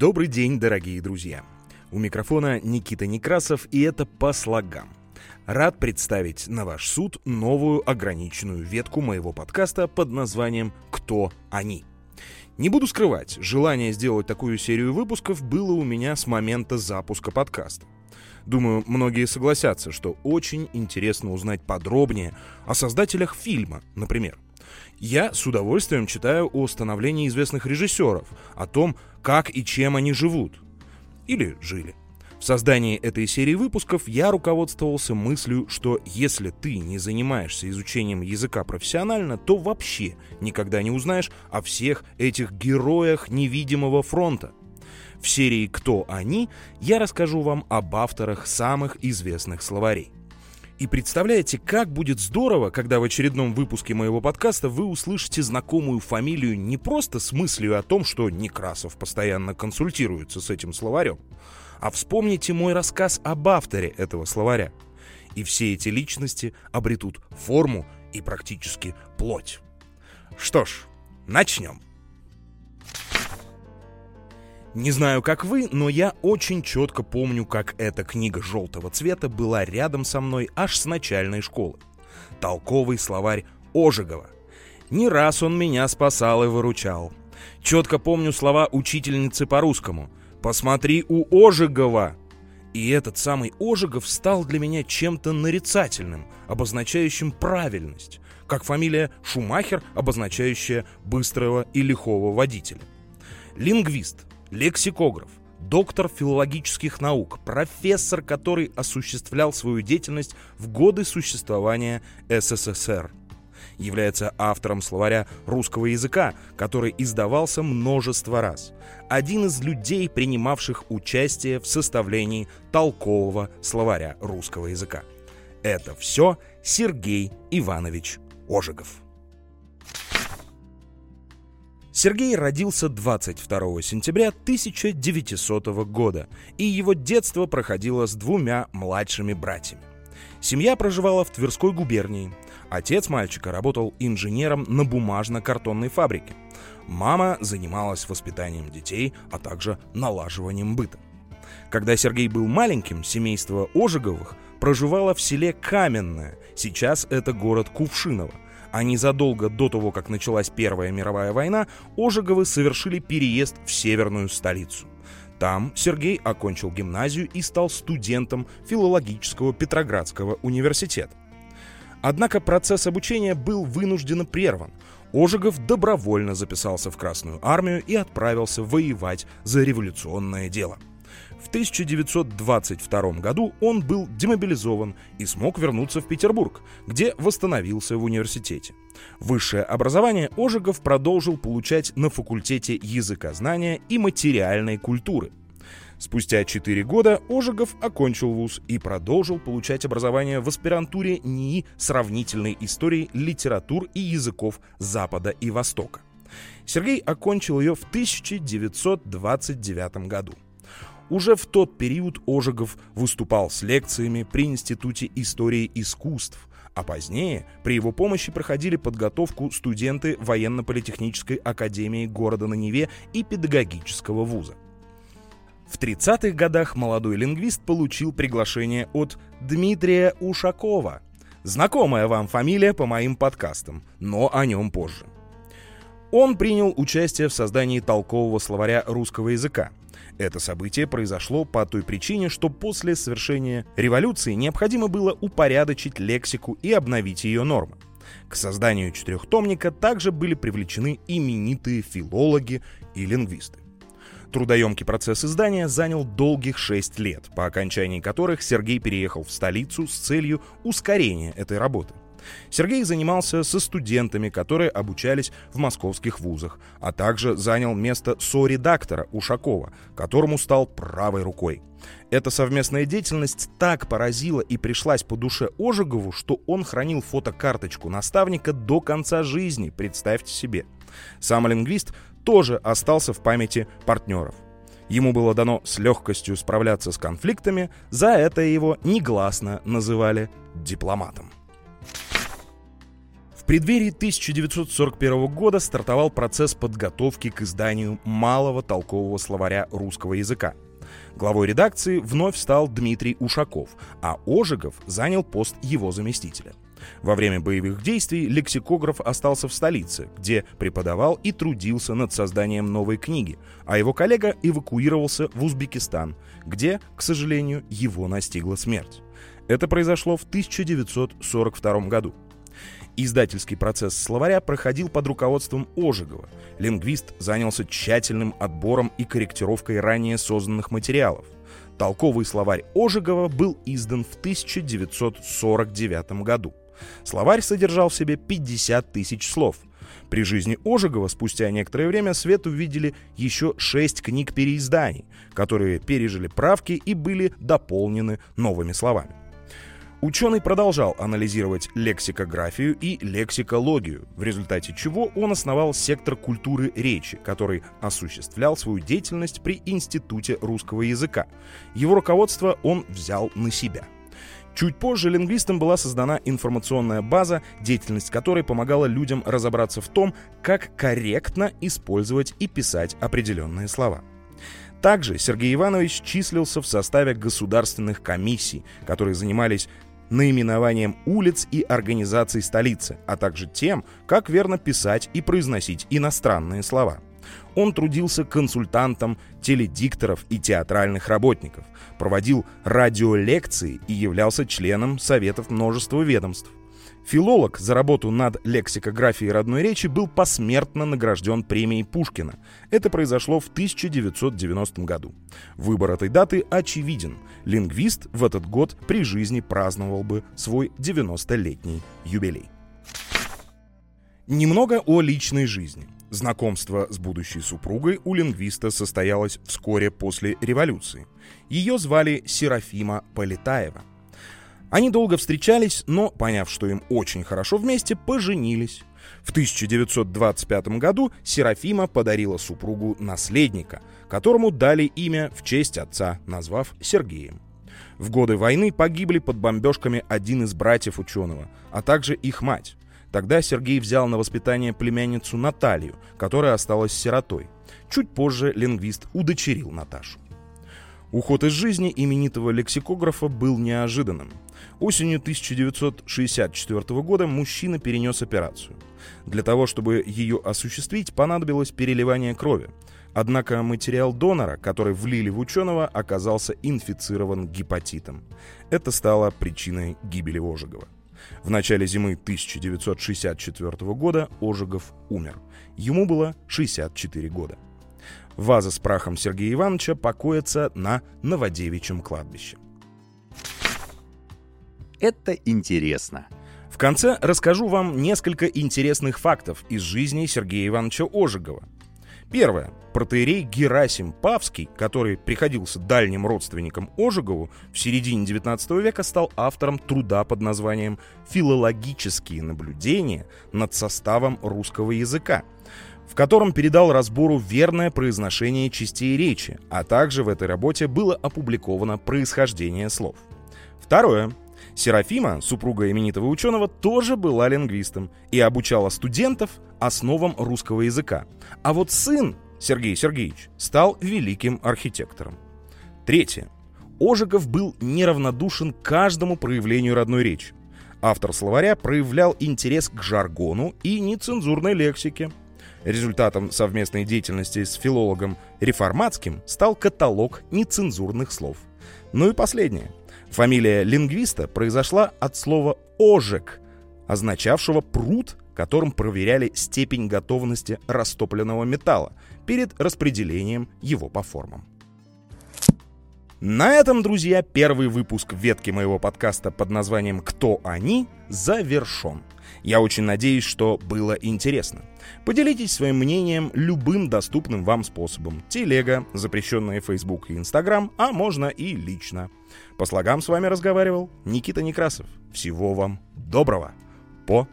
Добрый день, дорогие друзья! У микрофона Никита Некрасов, и это по слогам. Рад представить на ваш суд новую ограниченную ветку моего подкаста под названием «Кто они?». Не буду скрывать, желание сделать такую серию выпусков было у меня с момента запуска подкаста. Думаю, многие согласятся, что очень интересно узнать подробнее о создателях фильма, например. Я с удовольствием читаю о становлении известных режиссеров, о том, как и чем они живут. Или жили. В создании этой серии выпусков я руководствовался мыслью, что если ты не занимаешься изучением языка профессионально, то вообще никогда не узнаешь о всех этих героях невидимого фронта. В серии «Кто они» я расскажу вам об авторах самых известных словарей. И представляете, как будет здорово, когда в очередном выпуске моего подкаста вы услышите знакомую фамилию не просто с мыслью о том, что Некрасов постоянно консультируется с этим словарем, а вспомните мой рассказ об авторе этого словаря. И все эти личности обретут форму и практически плоть. Что ж, начнем. Не знаю, как вы, но я очень четко помню, как эта книга желтого цвета была рядом со мной аж с начальной школы. Толковый словарь Ожегова. Не раз он меня спасал и выручал. Четко помню слова учительницы по русскому. Посмотри у Ожегова!» И этот самый Ожегов стал для меня чем-то нарицательным, обозначающим правильность, как фамилия Шумахер, обозначающая быстрого и лихого водителя. Лингвист, лексикограф, доктор филологических наук, профессор, который осуществлял свою деятельность в годы существования СССР – является автором словаря русского языка, который издавался множество раз. Один из людей, принимавших участие в составлении толкового словаря русского языка. Это все Сергей Иванович Ожегов. Сергей родился 22 сентября 1900 года, и его детство проходило с двумя младшими братьями. Семья проживала в Тверской губернии. Отец мальчика работал инженером на бумажно-картонной фабрике. Мама занималась воспитанием детей, а также налаживанием быта. Когда Сергей был маленьким, семейство Ожеговых проживало в селе Каменное, сейчас это город Кувшиново. А незадолго до того, как началась Первая мировая война, Ожеговы совершили переезд в северную столицу. Там Сергей окончил гимназию и стал студентом филологического Петроградского университета. Однако процесс обучения был вынужденно прерван. Ожегов добровольно записался в Красную армию и отправился воевать за революционное дело. В 1922 году он был демобилизован и смог вернуться в Петербург, где восстановился в университете. Высшее образование Ожегов продолжил получать на факультете языкознания и материальной культуры. Спустя 4 года Ожегов окончил вуз и продолжил получать образование в аспирантуре НИИ сравнительной истории литератур и языков Запада и Востока. Сергей окончил ее в 1929 году. Уже в тот период Ожегов выступал с лекциями при Институте истории искусств, а позднее при его помощи проходили подготовку студенты военно-политехнической академии города на Неве и педагогического вуза. В 30-х годах молодой лингвист получил приглашение от Дмитрия Ушакова. Знакомая вам фамилия по моим подкастам, но о нем позже. Он принял участие в создании толкового словаря русского языка. Это событие произошло по той причине, что после совершения революции необходимо было упорядочить лексику и обновить ее нормы. К созданию четырехтомника также были привлечены именитые филологи и лингвисты. Трудоемкий процесс издания занял долгих шесть лет, по окончании которых Сергей переехал в столицу с целью ускорения этой работы. Сергей занимался со студентами, которые обучались в московских вузах, а также занял место со-редактора Ушакова, которому стал правой рукой. Эта совместная деятельность так поразила и пришлась по душе Ожегову, что он хранил фотокарточку наставника до конца жизни, представьте себе. Сам лингвист тоже остался в памяти партнеров. Ему было дано с легкостью справляться с конфликтами, за это его негласно называли дипломатом преддверии 1941 года стартовал процесс подготовки к изданию малого толкового словаря русского языка. Главой редакции вновь стал Дмитрий Ушаков, а Ожегов занял пост его заместителя. Во время боевых действий лексикограф остался в столице, где преподавал и трудился над созданием новой книги, а его коллега эвакуировался в Узбекистан, где, к сожалению, его настигла смерть. Это произошло в 1942 году. Издательский процесс словаря проходил под руководством Ожегова. Лингвист занялся тщательным отбором и корректировкой ранее созданных материалов. Толковый словарь Ожегова был издан в 1949 году. Словарь содержал в себе 50 тысяч слов. При жизни Ожегова спустя некоторое время свет увидели еще шесть книг переизданий, которые пережили правки и были дополнены новыми словами. Ученый продолжал анализировать лексикографию и лексикологию, в результате чего он основал сектор культуры речи, который осуществлял свою деятельность при Институте русского языка. Его руководство он взял на себя. Чуть позже лингвистам была создана информационная база, деятельность которой помогала людям разобраться в том, как корректно использовать и писать определенные слова. Также Сергей Иванович числился в составе государственных комиссий, которые занимались наименованием улиц и организаций столицы, а также тем, как верно писать и произносить иностранные слова. Он трудился консультантом теледикторов и театральных работников, проводил радиолекции и являлся членом советов множества ведомств. Филолог за работу над лексикографией родной речи был посмертно награжден премией Пушкина. Это произошло в 1990 году. Выбор этой даты очевиден. Лингвист в этот год при жизни праздновал бы свой 90-летний юбилей. Немного о личной жизни. Знакомство с будущей супругой у лингвиста состоялось вскоре после революции. Ее звали Серафима Полетаева. Они долго встречались, но, поняв, что им очень хорошо вместе, поженились. В 1925 году Серафима подарила супругу наследника, которому дали имя в честь отца, назвав Сергеем. В годы войны погибли под бомбежками один из братьев ученого, а также их мать. Тогда Сергей взял на воспитание племянницу Наталью, которая осталась сиротой. Чуть позже лингвист удочерил Наташу. Уход из жизни именитого лексикографа был неожиданным. Осенью 1964 года мужчина перенес операцию. Для того, чтобы ее осуществить, понадобилось переливание крови. Однако материал донора, который влили в ученого, оказался инфицирован гепатитом. Это стало причиной гибели Ожегова. В начале зимы 1964 года Ожегов умер. Ему было 64 года. Ваза с прахом Сергея Ивановича покоится на Новодевичьем кладбище. Это интересно. В конце расскажу вам несколько интересных фактов из жизни Сергея Ивановича Ожегова. Первое. Протеерей Герасим Павский, который приходился дальним родственником Ожегову, в середине XIX века стал автором труда под названием «Филологические наблюдения над составом русского языка», в котором передал разбору верное произношение частей речи, а также в этой работе было опубликовано происхождение слов. Второе. Серафима, супруга именитого ученого, тоже была лингвистом и обучала студентов основам русского языка. А вот сын, Сергей Сергеевич, стал великим архитектором. Третье. Ожегов был неравнодушен каждому проявлению родной речи. Автор словаря проявлял интерес к жаргону и нецензурной лексике – Результатом совместной деятельности с филологом Реформатским стал каталог нецензурных слов. Ну и последнее. Фамилия лингвиста произошла от слова «ожек», означавшего пруд, которым проверяли степень готовности растопленного металла перед распределением его по формам. На этом, друзья, первый выпуск ветки моего подкаста под названием «Кто они?» завершен. Я очень надеюсь, что было интересно. Поделитесь своим мнением любым доступным вам способом. Телега, запрещенные Facebook и Instagram, а можно и лично. По слогам с вами разговаривал Никита Некрасов. Всего вам доброго. По